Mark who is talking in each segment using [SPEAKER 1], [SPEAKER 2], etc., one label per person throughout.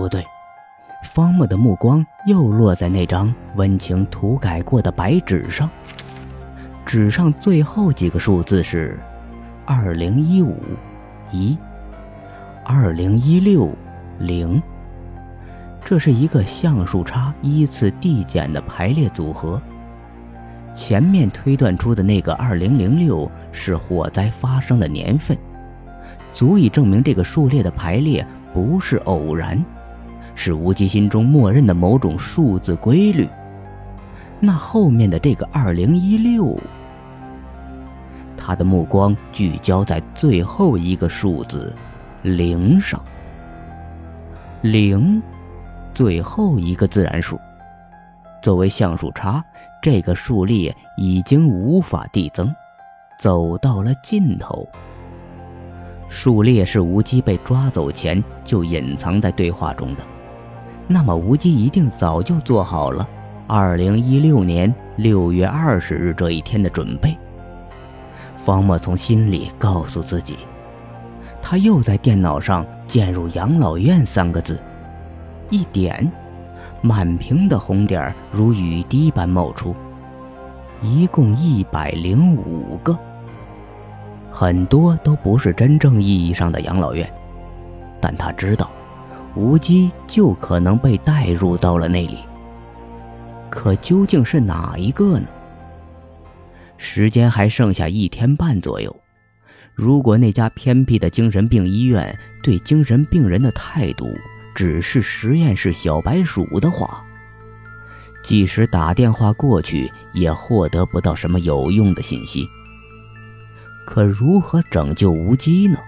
[SPEAKER 1] 不对，方木的目光又落在那张温情涂改过的白纸上，纸上最后几个数字是二零一五一，二零一六零。这是一个项数差依次递减的排列组合。前面推断出的那个二零零六是火灾发生的年份，足以证明这个数列的排列不是偶然，是无极心中默认的某种数字规律。那后面的这个二零一六，他的目光聚焦在最后一个数字零上，零。最后一个自然数，作为项数差，这个数列已经无法递增，走到了尽头。数列是无机被抓走前就隐藏在对话中的，那么无机一定早就做好了二零一六年六月二十日这一天的准备。方墨从心里告诉自己，他又在电脑上键入“养老院”三个字。一点，满屏的红点如雨滴般冒出，一共一百零五个。很多都不是真正意义上的养老院，但他知道，无机就可能被带入到了那里。可究竟是哪一个呢？时间还剩下一天半左右，如果那家偏僻的精神病医院对精神病人的态度……只是实验室小白鼠的话，即使打电话过去，也获得不到什么有用的信息。可如何拯救无机呢？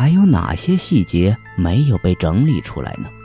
[SPEAKER 1] 还有哪些细节没有被整理出来呢？